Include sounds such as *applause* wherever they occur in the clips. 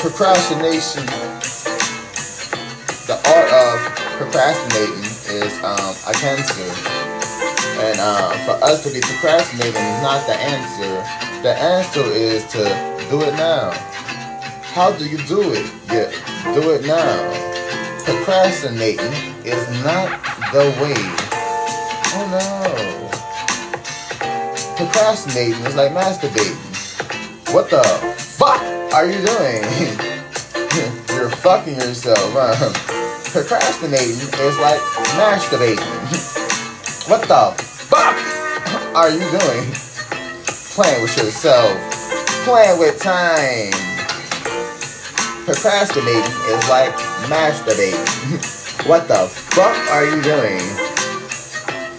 Procrastination. The art of procrastinating is um, a cancer. And uh, for us to be procrastinating is not the answer. The answer is to do it now. How do you do it? Yeah, do it now. Procrastinating is not the way. Oh no. Procrastinating is like masturbating. What the fuck are you doing? *laughs* You're fucking yourself. Huh? Procrastinating is like masturbating. *laughs* what the fuck are you doing? Playing with yourself. Playing with time. Procrastinating is like masturbating. *laughs* what the fuck are you doing?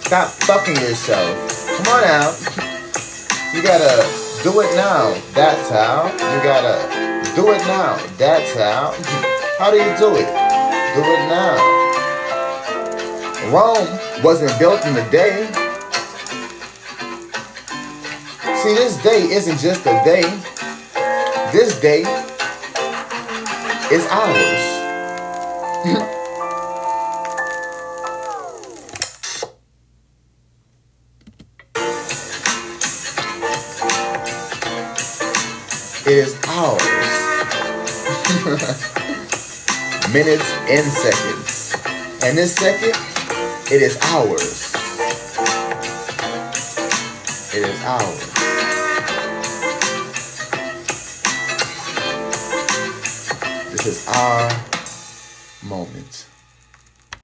Stop fucking yourself. Come on out. You gotta do it now. That's how. You gotta do it now. That's how. How do you do it? Do it now. Rome wasn't built in a day. See, this day isn't just a day. This day is ours. it is ours. *laughs* Minutes and seconds. And this second, it is ours. It is ours. This is our moment.